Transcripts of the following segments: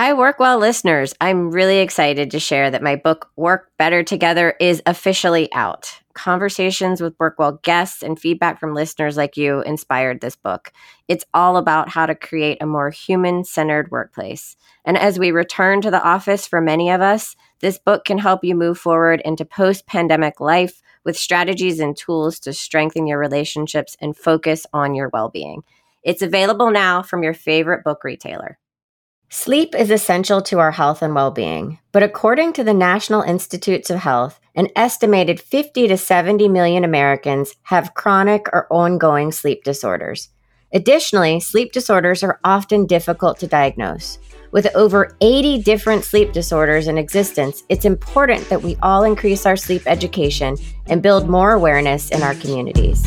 Hi, Workwell listeners. I'm really excited to share that my book, Work Better Together, is officially out. Conversations with Workwell guests and feedback from listeners like you inspired this book. It's all about how to create a more human centered workplace. And as we return to the office for many of us, this book can help you move forward into post pandemic life with strategies and tools to strengthen your relationships and focus on your well being. It's available now from your favorite book retailer. Sleep is essential to our health and well being, but according to the National Institutes of Health, an estimated 50 to 70 million Americans have chronic or ongoing sleep disorders. Additionally, sleep disorders are often difficult to diagnose. With over 80 different sleep disorders in existence, it's important that we all increase our sleep education and build more awareness in our communities.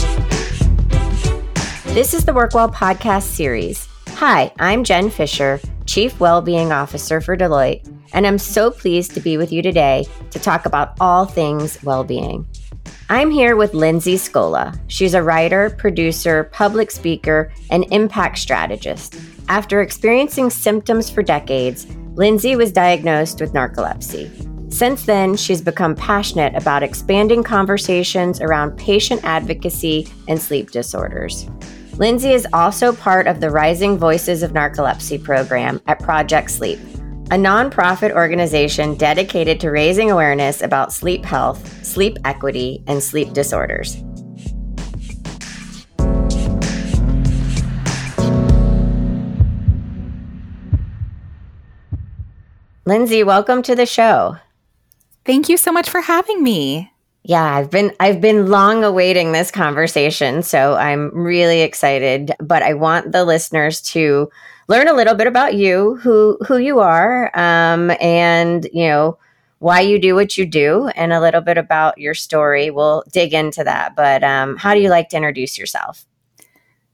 This is the Workwell podcast series. Hi, I'm Jen Fisher Chief Wellbeing Officer for Deloitte, and I'm so pleased to be with you today to talk about all things well-being. I'm here with Lindsay Scola. She's a writer, producer, public speaker, and impact strategist. After experiencing symptoms for decades, Lindsay was diagnosed with narcolepsy. Since then, she's become passionate about expanding conversations around patient advocacy and sleep disorders. Lindsay is also part of the Rising Voices of Narcolepsy program at Project Sleep, a nonprofit organization dedicated to raising awareness about sleep health, sleep equity, and sleep disorders. Lindsay, welcome to the show. Thank you so much for having me. Yeah, I've been I've been long awaiting this conversation, so I'm really excited, but I want the listeners to learn a little bit about you, who who you are, um, and you know why you do what you do, and a little bit about your story. We'll dig into that, but um, how do you like to introduce yourself?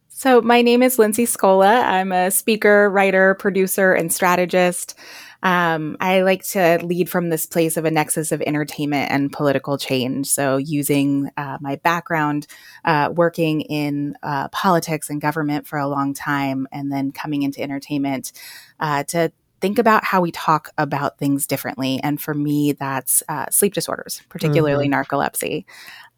So, my name is Lindsay Scola. I'm a speaker, writer, producer, and strategist. Um, I like to lead from this place of a nexus of entertainment and political change. So, using uh, my background uh, working in uh, politics and government for a long time, and then coming into entertainment uh, to think about how we talk about things differently. And for me, that's uh, sleep disorders, particularly mm-hmm. narcolepsy.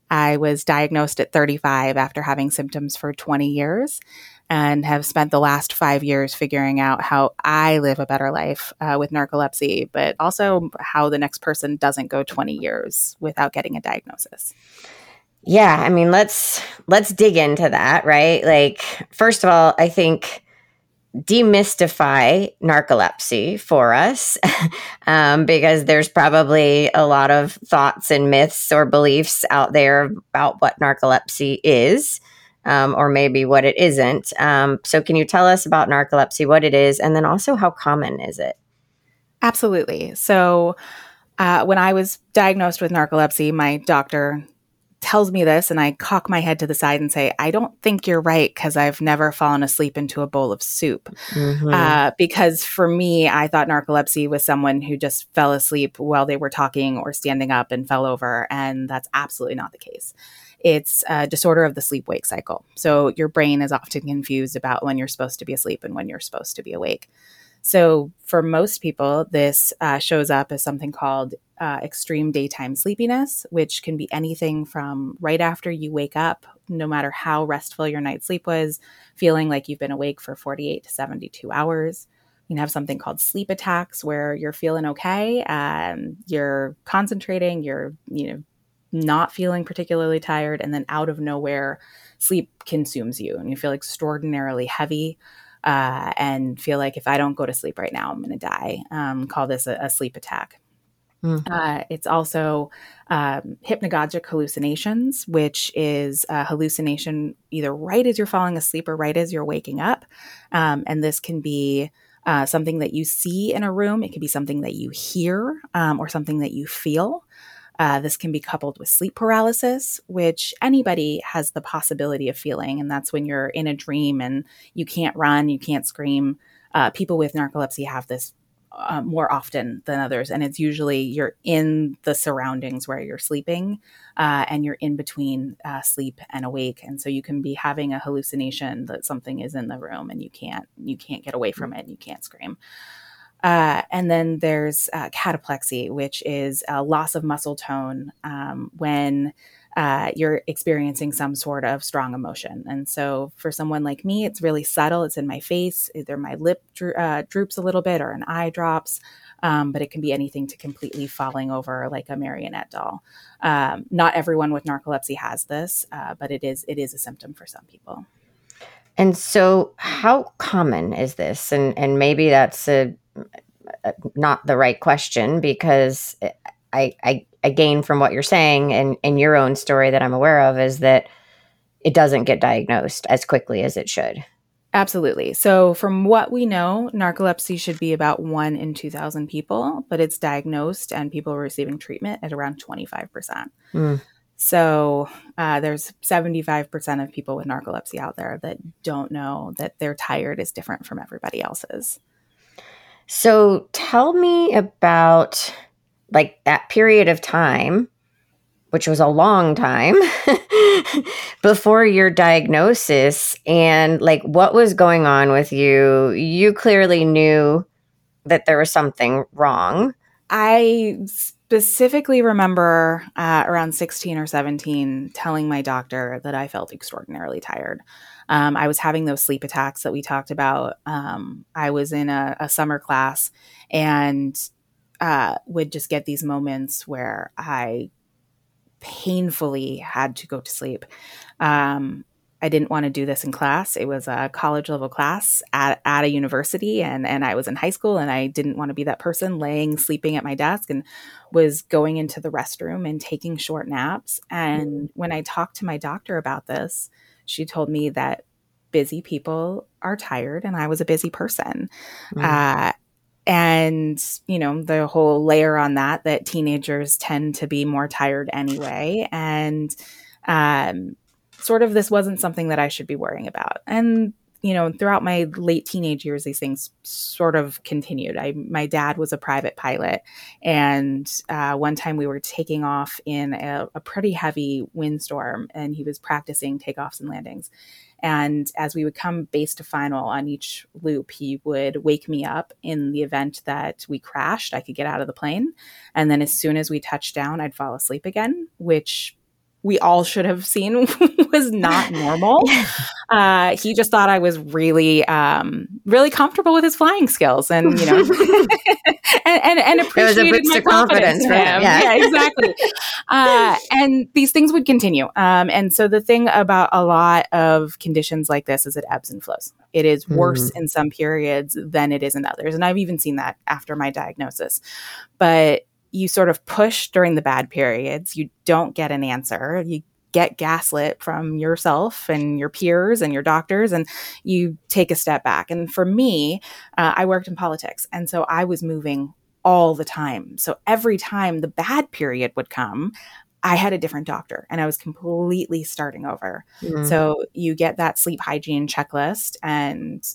I was diagnosed at 35 after having symptoms for 20 years and have spent the last five years figuring out how I live a better life uh, with narcolepsy, but also how the next person doesn't go 20 years without getting a diagnosis. Yeah, I mean, let's let's dig into that, right? Like, first of all, I think demystify narcolepsy for us um, because there's probably a lot of thoughts and myths or beliefs out there about what narcolepsy is um, or maybe what it isn't. Um, so, can you tell us about narcolepsy, what it is, and then also how common is it? Absolutely. So, uh, when I was diagnosed with narcolepsy, my doctor tells me this, and I cock my head to the side and say, I don't think you're right because I've never fallen asleep into a bowl of soup. Mm-hmm. Uh, because for me, I thought narcolepsy was someone who just fell asleep while they were talking or standing up and fell over. And that's absolutely not the case. It's a disorder of the sleep wake cycle. So your brain is often confused about when you're supposed to be asleep and when you're supposed to be awake. So for most people, this uh, shows up as something called uh, extreme daytime sleepiness, which can be anything from right after you wake up, no matter how restful your night's sleep was, feeling like you've been awake for 48 to 72 hours. You can have something called sleep attacks where you're feeling okay, and you're concentrating, you're you know not feeling particularly tired, and then out of nowhere, sleep consumes you and you feel extraordinarily heavy. Uh, and feel like if I don't go to sleep right now, I'm going to die. Um, call this a, a sleep attack. Mm-hmm. Uh, it's also um, hypnagogic hallucinations, which is a hallucination either right as you're falling asleep or right as you're waking up. Um, and this can be uh, something that you see in a room, it can be something that you hear um, or something that you feel. Uh, this can be coupled with sleep paralysis, which anybody has the possibility of feeling. And that's when you're in a dream and you can't run, you can't scream. Uh, people with narcolepsy have this uh, more often than others. And it's usually you're in the surroundings where you're sleeping uh, and you're in between uh, sleep and awake. And so you can be having a hallucination that something is in the room and you can't, you can't get away from it. And you can't scream. Uh, and then there's uh, cataplexy, which is a loss of muscle tone um, when uh, you're experiencing some sort of strong emotion. And so for someone like me, it's really subtle. It's in my face. Either my lip dro- uh, droops a little bit or an eye drops. Um, but it can be anything to completely falling over like a marionette doll. Um, not everyone with narcolepsy has this, uh, but it is it is a symptom for some people. And so, how common is this? And and maybe that's a, a not the right question because I, I I gain from what you're saying and in your own story that I'm aware of is that it doesn't get diagnosed as quickly as it should. Absolutely. So, from what we know, narcolepsy should be about one in 2,000 people, but it's diagnosed and people are receiving treatment at around 25%. Mm. So, uh, there's 75% of people with narcolepsy out there that don't know that their tired is different from everybody else's. So, tell me about like that period of time, which was a long time before your diagnosis, and like what was going on with you. You clearly knew that there was something wrong. I specifically remember uh, around 16 or 17 telling my doctor that I felt extraordinarily tired. Um, I was having those sleep attacks that we talked about. Um, I was in a, a summer class and uh, would just get these moments where I painfully had to go to sleep. Um, I didn't want to do this in class. It was a college level class at, at a university, and, and I was in high school, and I didn't want to be that person laying sleeping at my desk and was going into the restroom and taking short naps. And when I talked to my doctor about this, she told me that busy people are tired, and I was a busy person. Mm. Uh, and you know the whole layer on that that teenagers tend to be more tired anyway and um, sort of this wasn't something that i should be worrying about and you know throughout my late teenage years these things sort of continued i my dad was a private pilot and uh, one time we were taking off in a, a pretty heavy windstorm and he was practicing takeoffs and landings and as we would come base to final on each loop, he would wake me up in the event that we crashed. I could get out of the plane. And then as soon as we touched down, I'd fall asleep again, which we all should have seen was not normal. Uh, he just thought I was really, um, really comfortable with his flying skills, and you know, and, and, and appreciated my confidence, confidence for him. Yeah, yeah exactly. uh, and these things would continue. Um, and so the thing about a lot of conditions like this is it ebbs and flows. It is worse mm. in some periods than it is in others, and I've even seen that after my diagnosis. But you sort of push during the bad periods. You don't get an answer. You get gaslit from yourself and your peers and your doctors, and you take a step back. And for me, uh, I worked in politics, and so I was moving all the time. So every time the bad period would come, I had a different doctor and I was completely starting over. Mm. So you get that sleep hygiene checklist and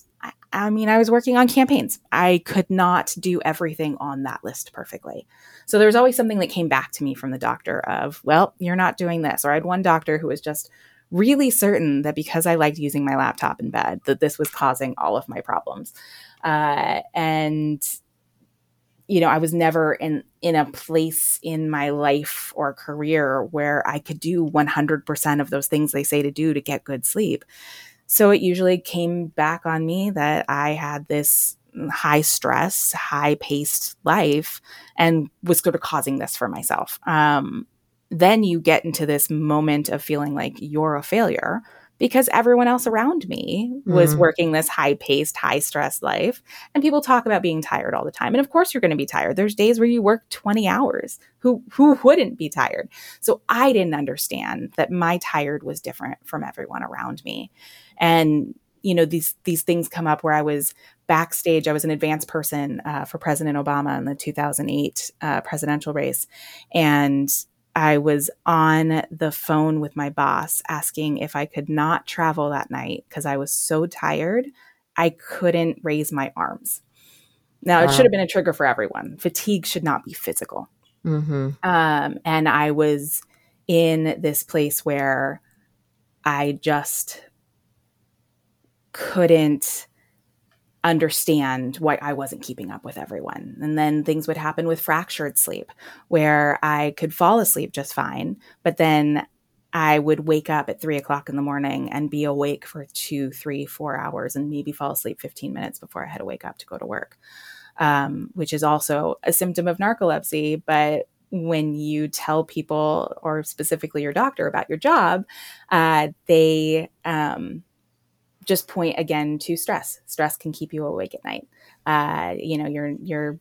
I mean, I was working on campaigns. I could not do everything on that list perfectly. So there was always something that came back to me from the doctor of, well, you're not doing this. Or I had one doctor who was just really certain that because I liked using my laptop in bed, that this was causing all of my problems. Uh, and you know, I was never in in a place in my life or career where I could do 100% of those things they say to do to get good sleep. So it usually came back on me that I had this high stress, high paced life and was sort of causing this for myself. Um, then you get into this moment of feeling like you're a failure because everyone else around me was mm. working this high paced, high stress life. And people talk about being tired all the time. And of course you're going to be tired. There's days where you work 20 hours. Who who wouldn't be tired? So I didn't understand that my tired was different from everyone around me and you know these these things come up where I was backstage. I was an advance person uh, for President Obama in the 2008 uh, presidential race, and I was on the phone with my boss asking if I could not travel that night because I was so tired I couldn't raise my arms. Now, it should have been a trigger for everyone. Fatigue should not be physical. Mm-hmm. Um, and I was in this place where I just couldn't understand why I wasn't keeping up with everyone. And then things would happen with fractured sleep, where I could fall asleep just fine, but then I would wake up at three o'clock in the morning and be awake for two, three, four hours and maybe fall asleep 15 minutes before I had to wake up to go to work, um, which is also a symptom of narcolepsy. But when you tell people, or specifically your doctor, about your job, uh, they um, just point again to stress. Stress can keep you awake at night. Uh, you know, you're you're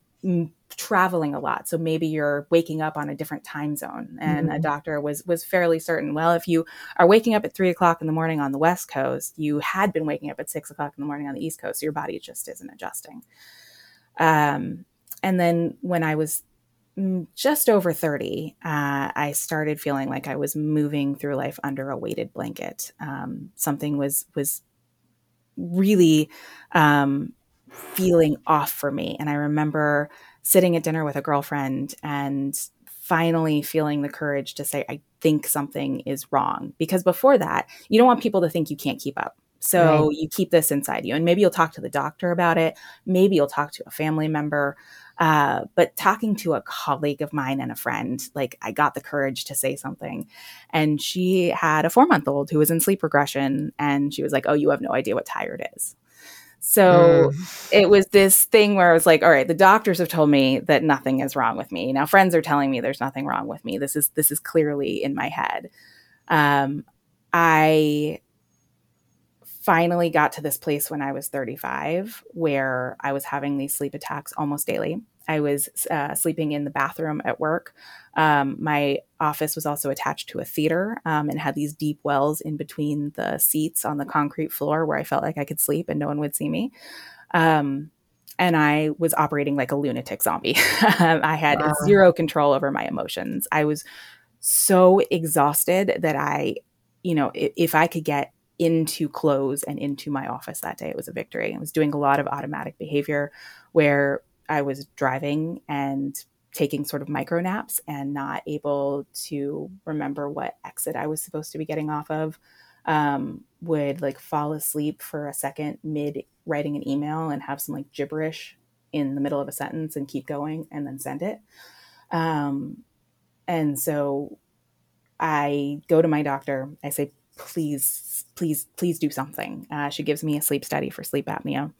traveling a lot so maybe you're waking up on a different time zone and mm-hmm. a doctor was was fairly certain well if you are waking up at three o'clock in the morning on the west coast you had been waking up at six o'clock in the morning on the east coast so your body just isn't adjusting um, and then when i was just over 30 uh, i started feeling like i was moving through life under a weighted blanket um, something was was really um, feeling off for me. And I remember sitting at dinner with a girlfriend and finally feeling the courage to say, I think something is wrong. Because before that, you don't want people to think you can't keep up. So right. you keep this inside you. And maybe you'll talk to the doctor about it. Maybe you'll talk to a family member. Uh, but talking to a colleague of mine and a friend, like I got the courage to say something. And she had a four month old who was in sleep regression. And she was like, Oh, you have no idea what tired is. So mm. it was this thing where I was like, all right, the doctors have told me that nothing is wrong with me. Now friends are telling me there's nothing wrong with me. This is this is clearly in my head. Um, I finally got to this place when I was 35 where I was having these sleep attacks almost daily. I was uh, sleeping in the bathroom at work. Um, my office was also attached to a theater um, and had these deep wells in between the seats on the concrete floor where I felt like I could sleep and no one would see me. Um, and I was operating like a lunatic zombie. I had wow. zero control over my emotions. I was so exhausted that I, you know, if, if I could get into clothes and into my office that day. It was a victory. I was doing a lot of automatic behavior where I was driving and taking sort of micro naps and not able to remember what exit I was supposed to be getting off of. Um, would like fall asleep for a second mid writing an email and have some like gibberish in the middle of a sentence and keep going and then send it. Um, and so I go to my doctor. I say, please, please, please do something. Uh, she gives me a sleep study for sleep apnea.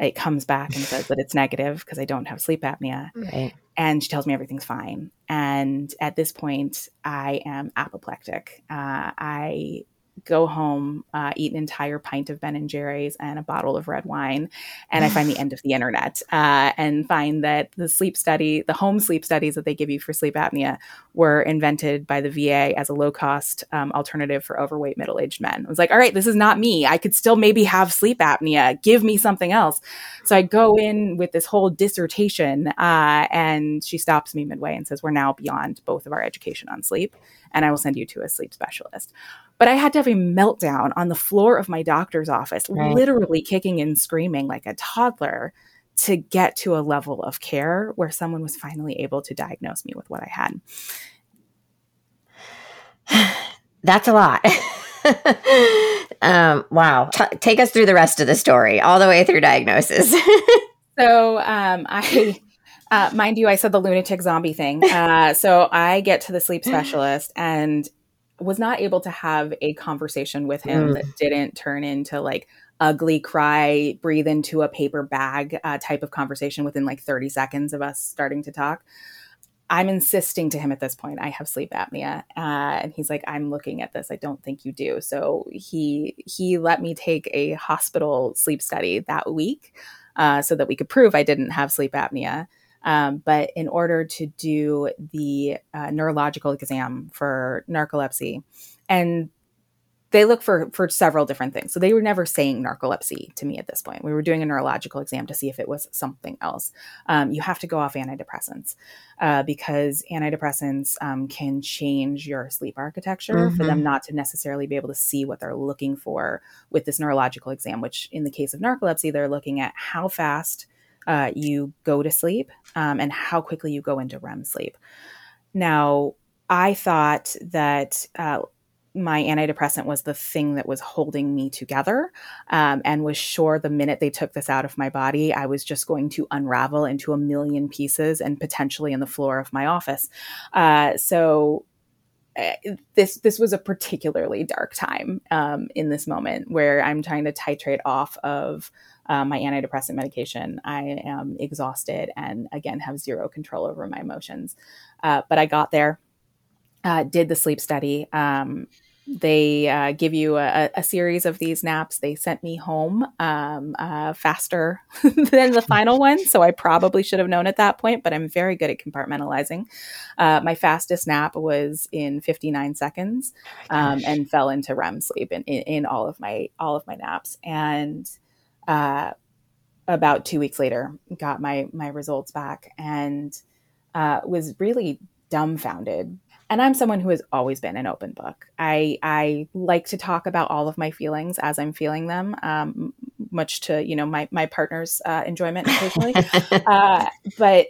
It comes back and says that it's negative because I don't have sleep apnea. Right. And she tells me everything's fine. And at this point, I am apoplectic. Uh, I go home, uh, eat an entire pint of Ben and Jerry's and a bottle of red wine, and I find the end of the internet uh, and find that the sleep study, the home sleep studies that they give you for sleep apnea, were invented by the VA as a low cost um, alternative for overweight middle aged men. I was like, all right, this is not me. I could still maybe have sleep apnea. Give me something else. So I go in with this whole dissertation, uh, and she stops me midway and says, We're now beyond both of our education on sleep, and I will send you to a sleep specialist. But I had to have a meltdown on the floor of my doctor's office, right. literally kicking and screaming like a toddler to get to a level of care where someone was finally able to diagnose me with what I had. That's a lot. um, wow. T- take us through the rest of the story, all the way through diagnosis. so um, I. Uh, mind you, I said the lunatic zombie thing. Uh, so I get to the sleep specialist, and was not able to have a conversation with him mm. that didn't turn into like ugly cry, breathe into a paper bag uh, type of conversation within like 30 seconds of us starting to talk. I'm insisting to him at this point, I have sleep apnea. Uh, and he's like, I'm looking at this. I don't think you do. So he, he let me take a hospital sleep study that week uh, so that we could prove I didn't have sleep apnea. Um, but in order to do the uh, neurological exam for narcolepsy, and they look for for several different things. So they were never saying narcolepsy to me at this point. We were doing a neurological exam to see if it was something else. Um, you have to go off antidepressants uh, because antidepressants um, can change your sleep architecture mm-hmm. for them mm-hmm. not to necessarily be able to see what they're looking for with this neurological exam. Which, in the case of narcolepsy, they're looking at how fast uh, you go to sleep um, and how quickly you go into REM sleep. Now, I thought that uh, my antidepressant was the thing that was holding me together um, and was sure the minute they took this out of my body, I was just going to unravel into a million pieces and potentially in the floor of my office. Uh, so uh, this this was a particularly dark time um, in this moment where I'm trying to titrate off of uh, my antidepressant medication. I am exhausted and again have zero control over my emotions. Uh, but I got there, uh, did the sleep study. Um, they uh, give you a, a, series of these naps. They sent me home um, uh, faster than the final one, so I probably should have known at that point. But I'm very good at compartmentalizing. Uh, my fastest nap was in 59 seconds, um, and fell into REM sleep in, in, in, all of my all of my naps. And uh, about two weeks later, got my my results back, and uh, was really dumbfounded and I'm someone who has always been an open book. I I like to talk about all of my feelings as I'm feeling them, um, much to you know my my partner's uh, enjoyment occasionally. uh, but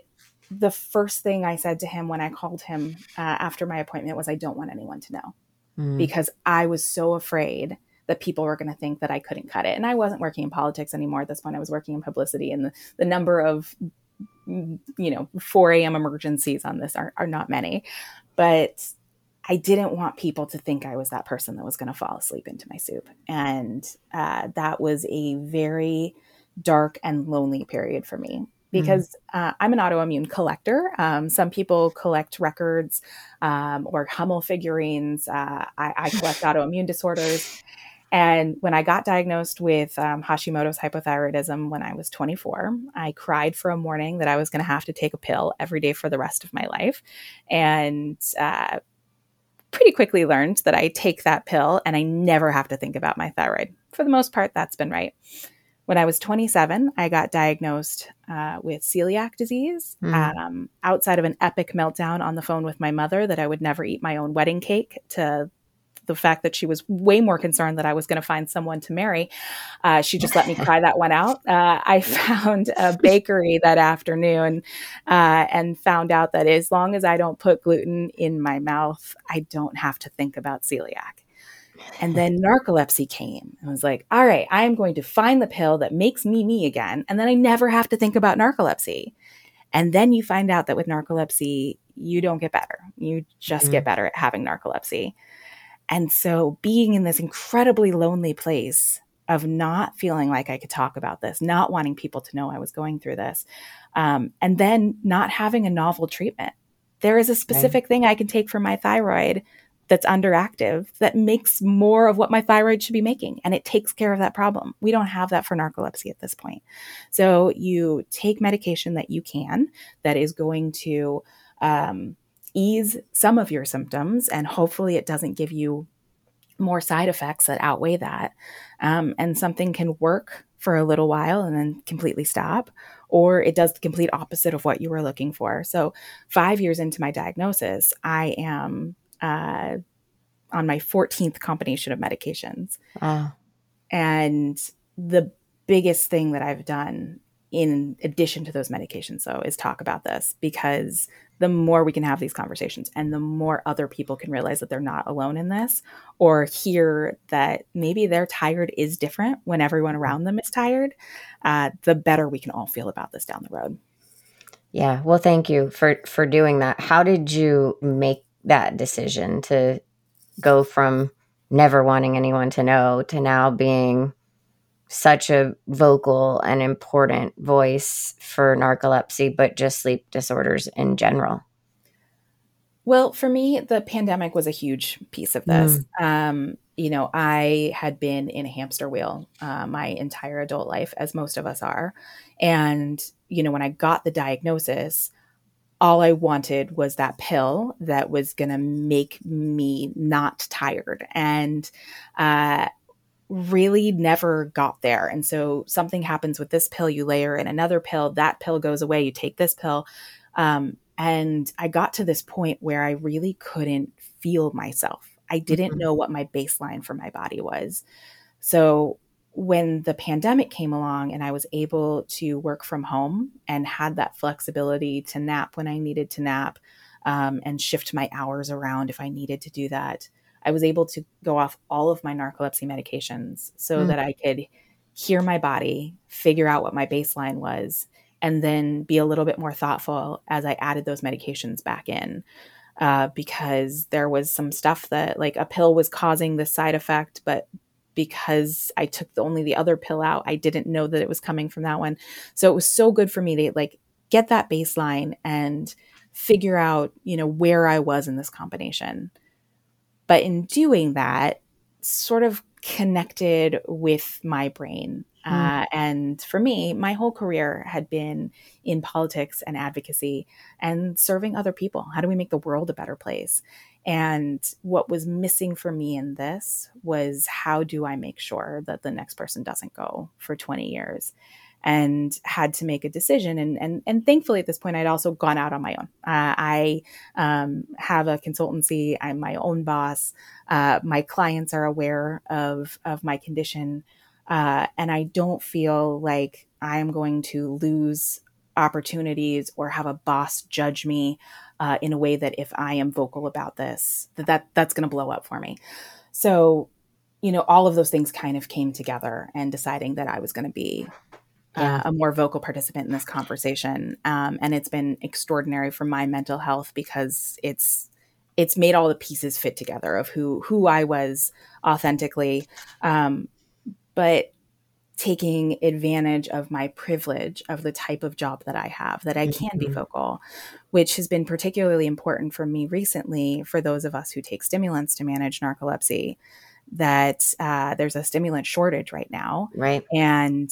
the first thing I said to him when I called him uh, after my appointment was, "I don't want anyone to know," mm. because I was so afraid that people were going to think that I couldn't cut it. And I wasn't working in politics anymore at this point. I was working in publicity, and the, the number of you know 4 a.m. emergencies on this are, are not many but I didn't want people to think I was that person that was going to fall asleep into my soup. And uh, that was a very dark and lonely period for me because mm. uh, I'm an autoimmune collector. Um, some people collect records um, or Hummel figurines. Uh, I, I, collect autoimmune disorders. And when I got diagnosed with um, Hashimoto's hypothyroidism when I was 24, I cried for a morning that I was going to have to take a pill every day for the rest of my life. And uh, pretty quickly learned that I take that pill and I never have to think about my thyroid. For the most part, that's been right. When I was 27, I got diagnosed uh, with celiac disease mm. um, outside of an epic meltdown on the phone with my mother that I would never eat my own wedding cake to the fact that she was way more concerned that I was going to find someone to marry. Uh, she just let me cry that one out. Uh, I found a bakery that afternoon uh, and found out that as long as I don't put gluten in my mouth, I don't have to think about celiac. And then narcolepsy came. I was like, all right, I am going to find the pill that makes me me again. And then I never have to think about narcolepsy. And then you find out that with narcolepsy, you don't get better. You just mm-hmm. get better at having narcolepsy. And so being in this incredibly lonely place of not feeling like I could talk about this, not wanting people to know I was going through this, um, and then not having a novel treatment. There is a specific thing I can take for my thyroid that's underactive that makes more of what my thyroid should be making and it takes care of that problem. We don't have that for narcolepsy at this point. So you take medication that you can that is going to um, ease some of your symptoms and hopefully it doesn't give you more side effects that outweigh that. Um, and something can work for a little while and then completely stop, or it does the complete opposite of what you were looking for. So, five years into my diagnosis, I am uh, on my 14th combination of medications. Uh. And the biggest thing that I've done in addition to those medications though is talk about this because the more we can have these conversations and the more other people can realize that they're not alone in this or hear that maybe their tired is different when everyone around them is tired uh, the better we can all feel about this down the road. Yeah. Well thank you for for doing that. How did you make that decision to go from never wanting anyone to know to now being such a vocal and important voice for narcolepsy, but just sleep disorders in general? Well, for me, the pandemic was a huge piece of this. Mm. Um, you know, I had been in a hamster wheel uh, my entire adult life, as most of us are. And, you know, when I got the diagnosis, all I wanted was that pill that was going to make me not tired. And uh, really never got there. And so something happens with this pill, you layer in another pill, that pill goes away, you take this pill. Um, and I got to this point where I really couldn't feel myself. I didn't mm-hmm. know what my baseline for my body was. So when the pandemic came along and I was able to work from home and had that flexibility to nap when I needed to nap um, and shift my hours around if I needed to do that, I was able to go off all of my narcolepsy medications so mm. that I could hear my body, figure out what my baseline was, and then be a little bit more thoughtful as I added those medications back in. Uh, because there was some stuff that, like, a pill was causing this side effect, but because I took the, only the other pill out, I didn't know that it was coming from that one. So it was so good for me to like get that baseline and figure out, you know, where I was in this combination. But in doing that, sort of connected with my brain. Mm. Uh, and for me, my whole career had been in politics and advocacy and serving other people. How do we make the world a better place? And what was missing for me in this was how do I make sure that the next person doesn't go for 20 years? And had to make a decision. And and and thankfully at this point, I'd also gone out on my own. Uh, I um, have a consultancy. I'm my own boss. Uh, my clients are aware of of my condition, uh, and I don't feel like I am going to lose opportunities or have a boss judge me uh, in a way that if I am vocal about this, that, that that's going to blow up for me. So you know, all of those things kind of came together and deciding that I was going to be yeah. uh, a more vocal participant in this conversation. Um, and it's been extraordinary for my mental health because it's it's made all the pieces fit together of who who I was authentically, um, but taking advantage of my privilege of the type of job that I have that I can mm-hmm. be vocal, which has been particularly important for me recently for those of us who take stimulants to manage narcolepsy. That uh, there's a stimulant shortage right now, right? And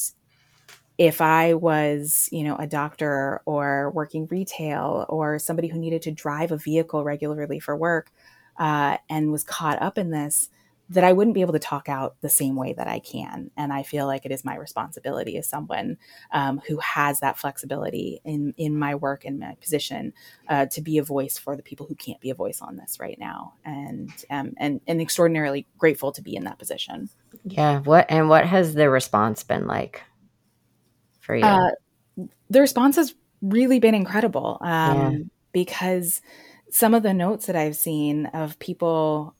if I was, you know, a doctor or working retail or somebody who needed to drive a vehicle regularly for work uh, and was caught up in this, that I wouldn't be able to talk out the same way that I can. And I feel like it is my responsibility as someone um, who has that flexibility in in my work and my position uh, to be a voice for the people who can't be a voice on this right now. And um, and and extraordinarily grateful to be in that position. Yeah. What and what has the response been like? For you? Uh, the response has really been incredible um, yeah. because some of the notes that I've seen of people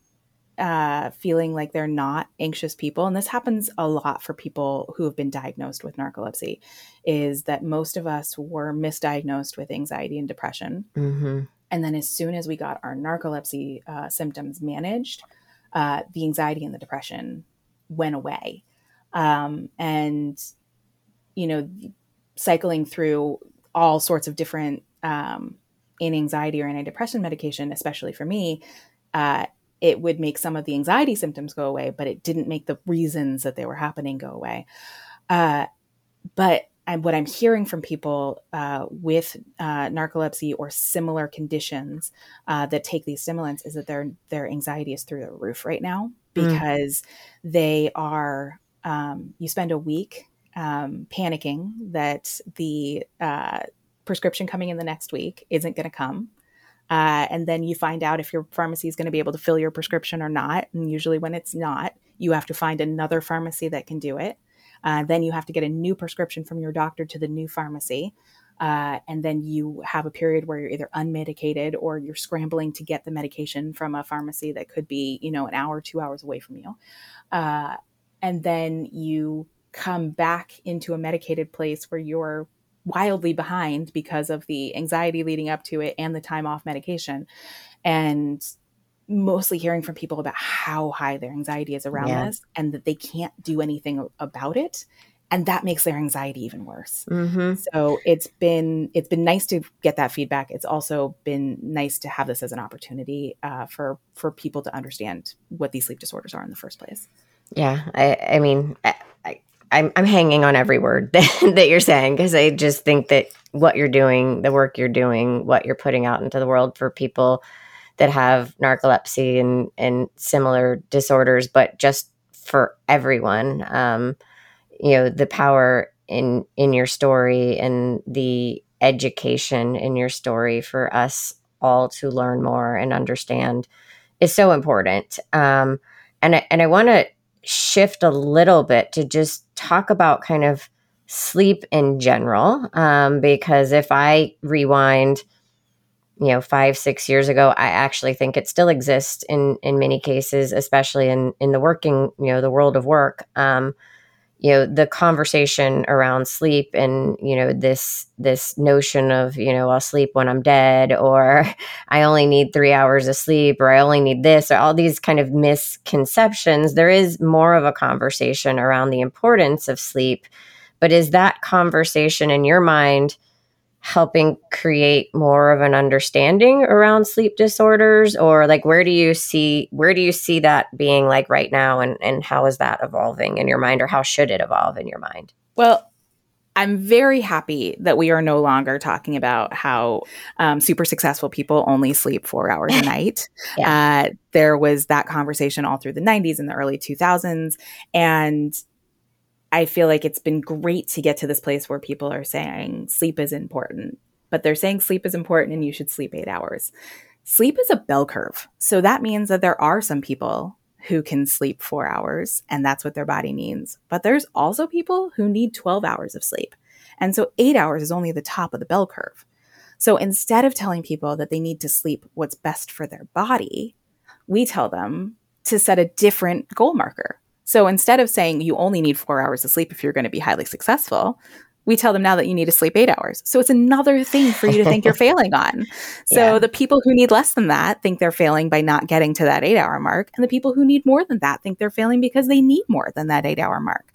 uh, feeling like they're not anxious people, and this happens a lot for people who have been diagnosed with narcolepsy, is that most of us were misdiagnosed with anxiety and depression. Mm-hmm. And then as soon as we got our narcolepsy uh, symptoms managed, uh, the anxiety and the depression went away. Um, and you know, cycling through all sorts of different um, anxiety or antidepressant medication, especially for me, uh, it would make some of the anxiety symptoms go away, but it didn't make the reasons that they were happening go away. Uh, but and what I'm hearing from people uh, with uh, narcolepsy or similar conditions uh, that take these stimulants is that their their anxiety is through the roof right now hmm. because mm. they are. Um, you spend a week um, panicking that the uh, prescription coming in the next week isn't going to come. Uh, and then you find out if your pharmacy is going to be able to fill your prescription or not. And usually, when it's not, you have to find another pharmacy that can do it. Uh, then you have to get a new prescription from your doctor to the new pharmacy. Uh, and then you have a period where you're either unmedicated or you're scrambling to get the medication from a pharmacy that could be, you know, an hour, two hours away from you. Uh, and then you come back into a medicated place where you're wildly behind because of the anxiety leading up to it and the time off medication. And mostly hearing from people about how high their anxiety is around yeah. this and that they can't do anything about it and that makes their anxiety even worse mm-hmm. so it's been it's been nice to get that feedback it's also been nice to have this as an opportunity uh, for for people to understand what these sleep disorders are in the first place yeah i i mean I, I'm I'm hanging on every word that, that you're saying because I just think that what you're doing, the work you're doing, what you're putting out into the world for people that have narcolepsy and and similar disorders, but just for everyone, um, you know, the power in in your story and the education in your story for us all to learn more and understand is so important. Um, and I, and I want to shift a little bit to just talk about kind of sleep in general. Um, because if I rewind, you know five six years ago i actually think it still exists in in many cases especially in in the working you know the world of work um, you know the conversation around sleep and you know this this notion of you know i'll sleep when i'm dead or i only need three hours of sleep or i only need this or all these kind of misconceptions. There is more of a conversation around the importance of sleep but is that conversation in your mind helping create more of an understanding around sleep disorders or like where do you see where do you see that being like right now and and how is that evolving in your mind or how should it evolve in your mind well I'm very happy that we are no longer talking about how um, super successful people only sleep four hours a night. yeah. uh, there was that conversation all through the 90s and the early 2000s. And I feel like it's been great to get to this place where people are saying sleep is important, but they're saying sleep is important and you should sleep eight hours. Sleep is a bell curve. So that means that there are some people who can sleep four hours and that's what their body needs. But there's also people who need 12 hours of sleep. And so eight hours is only the top of the bell curve. So instead of telling people that they need to sleep what's best for their body, we tell them to set a different goal marker. So instead of saying you only need four hours of sleep if you're going to be highly successful, we tell them now that you need to sleep eight hours. So it's another thing for you to think you're failing on. So yeah. the people who need less than that think they're failing by not getting to that eight hour mark. And the people who need more than that think they're failing because they need more than that eight hour mark.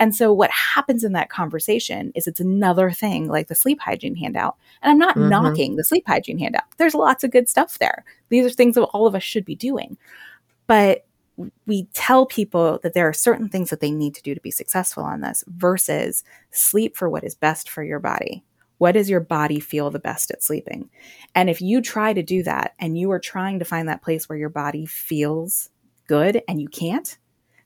And so what happens in that conversation is it's another thing like the sleep hygiene handout. And I'm not mm-hmm. knocking the sleep hygiene handout. There's lots of good stuff there. These are things that all of us should be doing. But we tell people that there are certain things that they need to do to be successful on this versus sleep for what is best for your body. What does your body feel the best at sleeping? And if you try to do that and you are trying to find that place where your body feels good and you can't,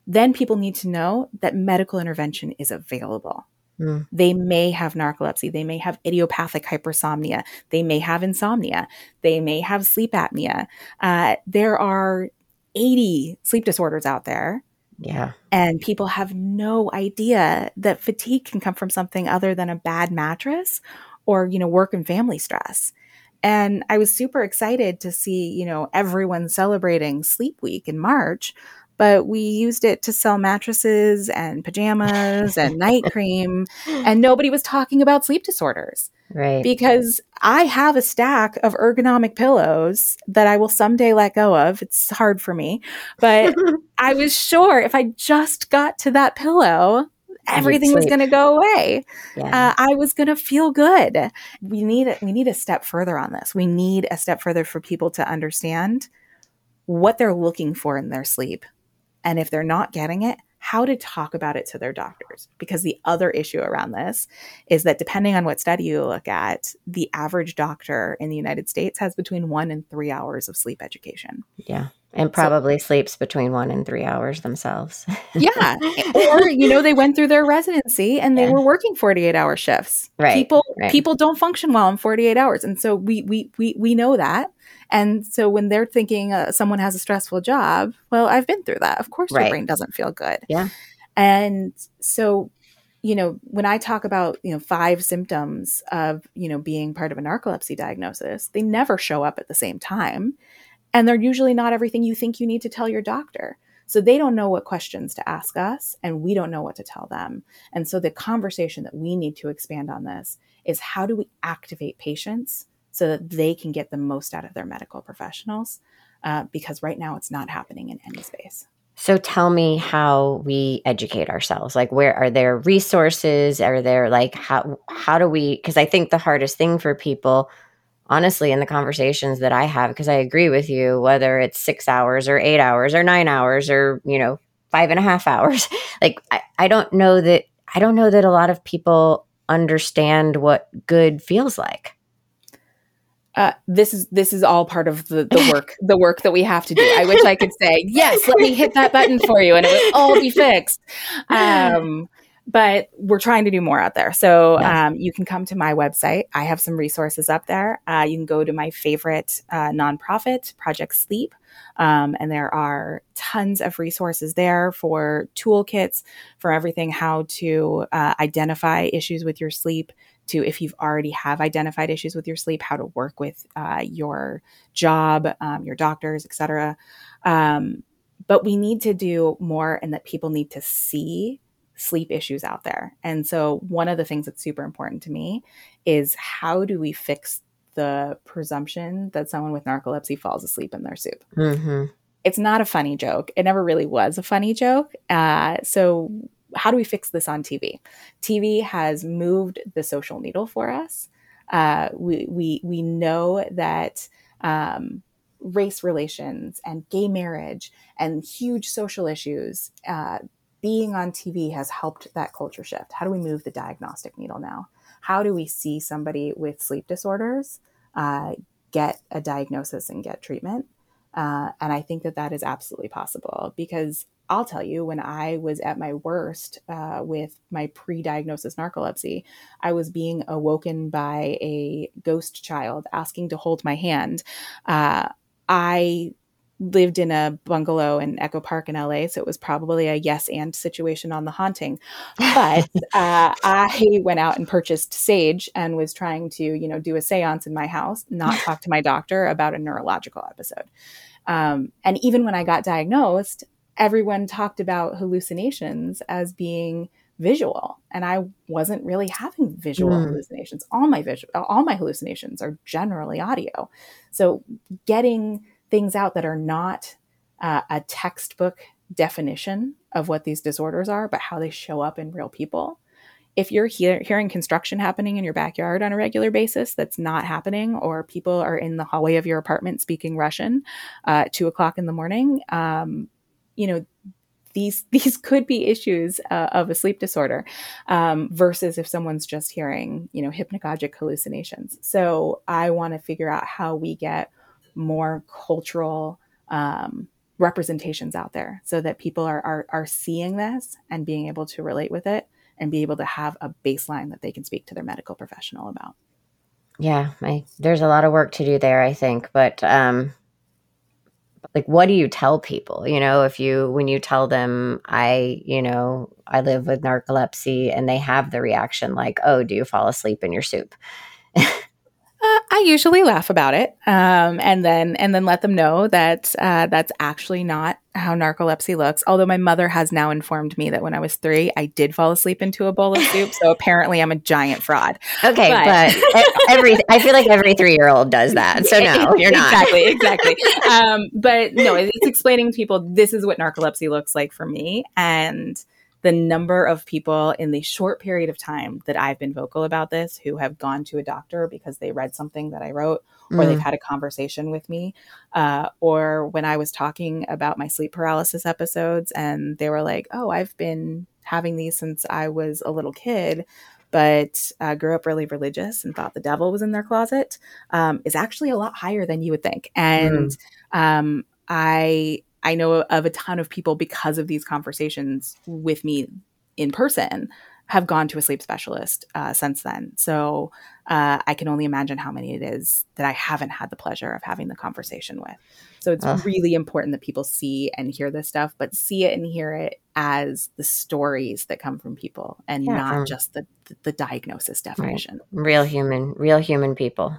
then people need to know that medical intervention is available. Mm. They may have narcolepsy. They may have idiopathic hypersomnia. They may have insomnia. They may have sleep apnea. Uh, there are 80 sleep disorders out there. Yeah. And people have no idea that fatigue can come from something other than a bad mattress or, you know, work and family stress. And I was super excited to see, you know, everyone celebrating Sleep Week in March, but we used it to sell mattresses and pajamas and night cream, and nobody was talking about sleep disorders. Right. Because I have a stack of ergonomic pillows that I will someday let go of. It's hard for me, but I was sure if I just got to that pillow, everything was going to go away. Yeah. Uh, I was going to feel good. We need we need a step further on this. We need a step further for people to understand what they're looking for in their sleep, and if they're not getting it, how to talk about it to their doctors. Because the other issue around this is that depending on what study you look at, the average doctor in the United States has between one and three hours of sleep education. Yeah. And probably so, sleeps between one and three hours themselves. yeah. Or, you know, they went through their residency and they yeah. were working 48 hour shifts. Right. People right. people don't function well in 48 hours. And so we we we we know that. And so when they're thinking uh, someone has a stressful job, well, I've been through that. Of course, right. your brain doesn't feel good. Yeah. And so, you know, when I talk about, you know, five symptoms of, you know, being part of a narcolepsy diagnosis, they never show up at the same time. And they're usually not everything you think you need to tell your doctor. So they don't know what questions to ask us, and we don't know what to tell them. And so the conversation that we need to expand on this is how do we activate patients so that they can get the most out of their medical professionals uh, because right now it's not happening in any space so tell me how we educate ourselves like where are there resources are there like how how do we because i think the hardest thing for people honestly in the conversations that i have because i agree with you whether it's six hours or eight hours or nine hours or you know five and a half hours like I, I don't know that i don't know that a lot of people understand what good feels like uh, this is this is all part of the, the work the work that we have to do. I wish I could say yes. Let me hit that button for you, and it would all be fixed. Um, but we're trying to do more out there. So um, you can come to my website. I have some resources up there. Uh, you can go to my favorite uh, nonprofit, Project Sleep. Um, and there are tons of resources there for toolkits for everything how to uh, identify issues with your sleep, to if you've already have identified issues with your sleep, how to work with uh, your job, um, your doctors, etc. Um, but we need to do more, and that people need to see sleep issues out there. And so, one of the things that's super important to me is how do we fix the presumption that someone with narcolepsy falls asleep in their soup? Mm-hmm. It's not a funny joke. It never really was a funny joke. Uh, so, how do we fix this on TV? TV has moved the social needle for us. Uh, we, we, we know that um, race relations and gay marriage and huge social issues, uh, being on TV has helped that culture shift. How do we move the diagnostic needle now? How do we see somebody with sleep disorders uh, get a diagnosis and get treatment? Uh, and I think that that is absolutely possible because I'll tell you, when I was at my worst uh, with my pre diagnosis narcolepsy, I was being awoken by a ghost child asking to hold my hand. Uh, I lived in a bungalow in Echo Park in LA, so it was probably a yes and situation on the haunting. But uh, I went out and purchased sage and was trying to, you know, do a séance in my house, not talk to my doctor about a neurological episode. Um, and even when I got diagnosed, everyone talked about hallucinations as being visual and i wasn't really having visual mm. hallucinations all my visual all my hallucinations are generally audio so getting things out that are not uh, a textbook definition of what these disorders are but how they show up in real people. If you're hear- hearing construction happening in your backyard on a regular basis that's not happening or people are in the hallway of your apartment speaking russian uh, at two o'clock in the morning um, you know these these could be issues uh, of a sleep disorder um, versus if someone's just hearing you know hypnagogic hallucinations. So i want to figure out how we get more cultural um, representations out there so that people are, are are seeing this and being able to relate with it and be able to have a baseline that they can speak to their medical professional about. Yeah I, there's a lot of work to do there i think but um like what do you tell people? You know if you when you tell them i you know i live with narcolepsy and they have the reaction like oh do you fall asleep in your soup I usually laugh about it, um, and then and then let them know that uh, that's actually not how narcolepsy looks. Although my mother has now informed me that when I was three, I did fall asleep into a bowl of soup. so apparently, I'm a giant fraud. Okay, but, but every I feel like every three year old does that. So no, you're not exactly exactly. um, but no, it's explaining to people this is what narcolepsy looks like for me, and the number of people in the short period of time that I've been vocal about this who have gone to a doctor because they read something that I wrote or mm. they've had a conversation with me. Uh, or when I was talking about my sleep paralysis episodes and they were like, oh, I've been having these since I was a little kid. But uh, grew up really religious and thought the devil was in their closet um, is actually a lot higher than you would think. And mm. um, I I know of a ton of people because of these conversations with me in person have gone to a sleep specialist uh, since then. So uh, I can only imagine how many it is that I haven't had the pleasure of having the conversation with. So it's Ugh. really important that people see and hear this stuff, but see it and hear it as the stories that come from people and yeah, not just the, the diagnosis definition. Right. Real human, real human people.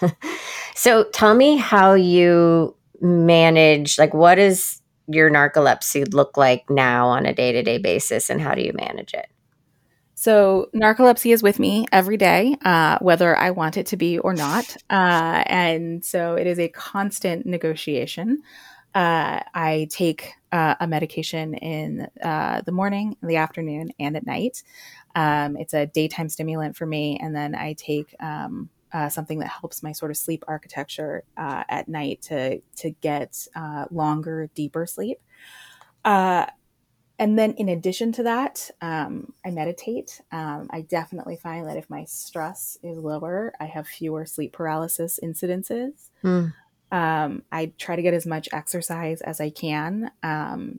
so tell me how you manage like what does your narcolepsy look like now on a day-to-day basis and how do you manage it? So narcolepsy is with me every day uh, whether i want it to be or not. Uh, and so it is a constant negotiation. Uh, i take uh, a medication in uh, the morning the afternoon and at night. Um, it's a daytime stimulant for me and then i take um, uh, something that helps my sort of sleep architecture uh, at night to to get uh, longer, deeper sleep. Uh, and then, in addition to that, um, I meditate. Um, I definitely find that if my stress is lower, I have fewer sleep paralysis incidences. Mm. Um, I try to get as much exercise as I can. Um,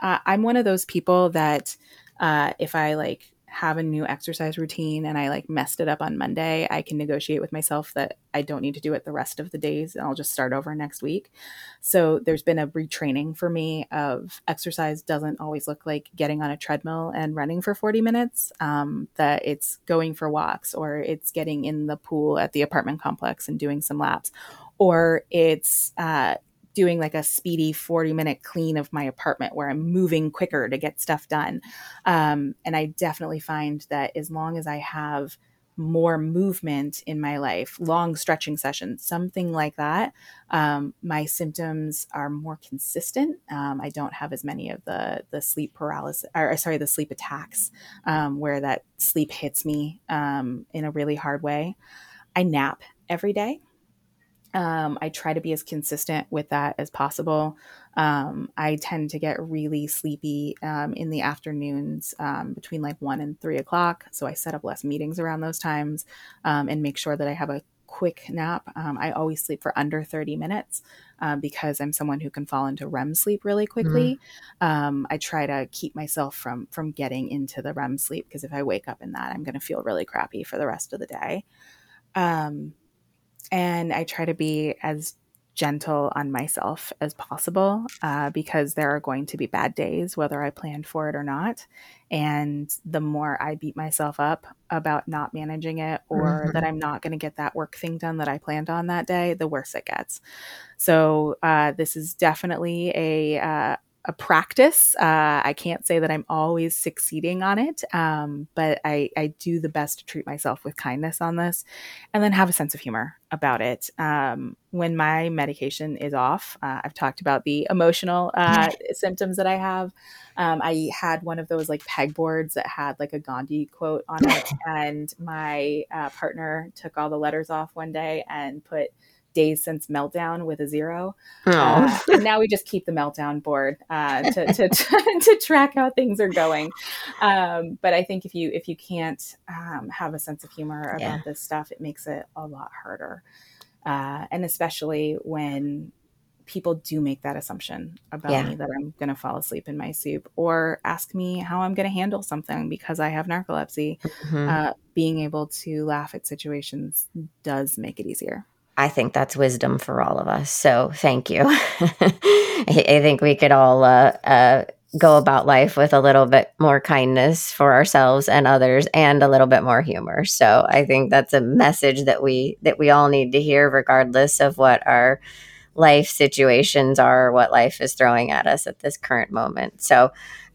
I, I'm one of those people that uh, if I like have a new exercise routine and I like messed it up on Monday, I can negotiate with myself that I don't need to do it the rest of the days and I'll just start over next week. So there's been a retraining for me of exercise doesn't always look like getting on a treadmill and running for 40 minutes, um, that it's going for walks or it's getting in the pool at the apartment complex and doing some laps or it's uh, doing like a speedy 40 minute clean of my apartment where I'm moving quicker to get stuff done. Um, and I definitely find that as long as I have more movement in my life, long stretching sessions, something like that, um, my symptoms are more consistent. Um, I don't have as many of the the sleep paralysis, or sorry, the sleep attacks, um, where that sleep hits me um, in a really hard way. I nap every day. Um, I try to be as consistent with that as possible. Um, I tend to get really sleepy um, in the afternoons um, between like one and three o'clock. So I set up less meetings around those times um, and make sure that I have a quick nap. Um, I always sleep for under 30 minutes because I'm someone who can fall into REM sleep really quickly. Mm-hmm. I try to keep myself from from getting into the REM sleep because if I wake up in that, I'm going to feel really crappy for the rest of the day. Um, and I try to be as gentle on myself as possible uh, because there are going to be bad days, whether I planned for it or not. And the more I beat myself up about not managing it or mm-hmm. that I'm not going to get that work thing done that I planned on that day, the worse it gets. So, uh, this is definitely a, uh, a practice. Uh, I can't say that I'm always succeeding on it, um, but I, I, do the best to treat myself with kindness on this and then have a sense of humor about it. Um, when my medication is off, uh, I've talked about the emotional uh, symptoms that I have. Um, I had one of those like pegboards that had like a Gandhi quote on it, and my uh, partner took all the letters off one day and put days since meltdown with a zero. Uh, and now we just keep the meltdown board uh, to, to, to, track how things are going. Um, but I think if you if you can't um, have a sense of humor about yeah. this stuff, it makes it a lot harder. Uh, and especially when people do make that assumption about yeah. me that I'm going to fall asleep in my soup or ask me how I'm going to handle something because I have narcolepsy. Mm-hmm. Uh, being able to laugh at situations does make it easier. I think that's wisdom for all of us. So thank you. I think we could all uh, uh, go about life with a little bit more kindness for ourselves and others, and a little bit more humor. So I think that's a message that we that we all need to hear, regardless of what our life situations are, what life is throwing at us at this current moment. So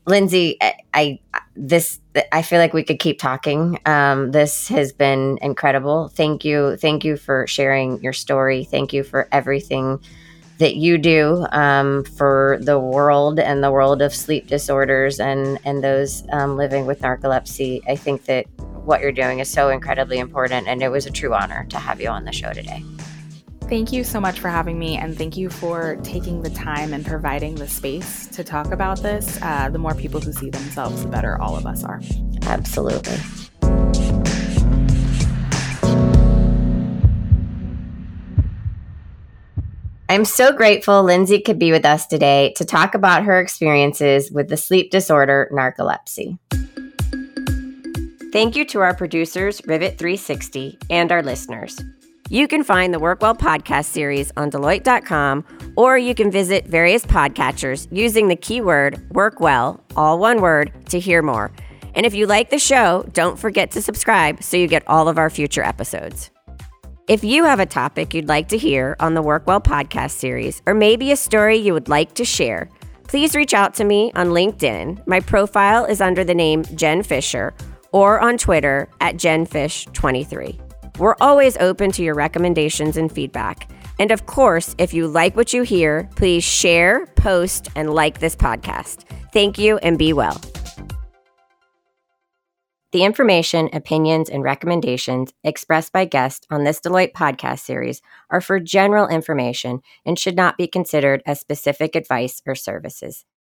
Lindsay, I, I, this I feel like we could keep talking. Um, this has been incredible. Thank you, thank you for sharing your story. Thank you for everything that you do um, for the world and the world of sleep disorders and and those um, living with narcolepsy. I think that what you're doing is so incredibly important, and it was a true honor to have you on the show today. Thank you so much for having me, and thank you for taking the time and providing the space to talk about this. Uh, the more people who see themselves, the better all of us are. Absolutely. I'm so grateful Lindsay could be with us today to talk about her experiences with the sleep disorder narcolepsy. Thank you to our producers, Rivet 360, and our listeners. You can find the Workwell podcast series on Deloitte.com, or you can visit various podcatchers using the keyword Workwell, all one word, to hear more. And if you like the show, don't forget to subscribe so you get all of our future episodes. If you have a topic you'd like to hear on the Workwell podcast series, or maybe a story you would like to share, please reach out to me on LinkedIn. My profile is under the name Jen Fisher, or on Twitter at JenFish23. We're always open to your recommendations and feedback. And of course, if you like what you hear, please share, post, and like this podcast. Thank you and be well. The information, opinions, and recommendations expressed by guests on this Deloitte podcast series are for general information and should not be considered as specific advice or services.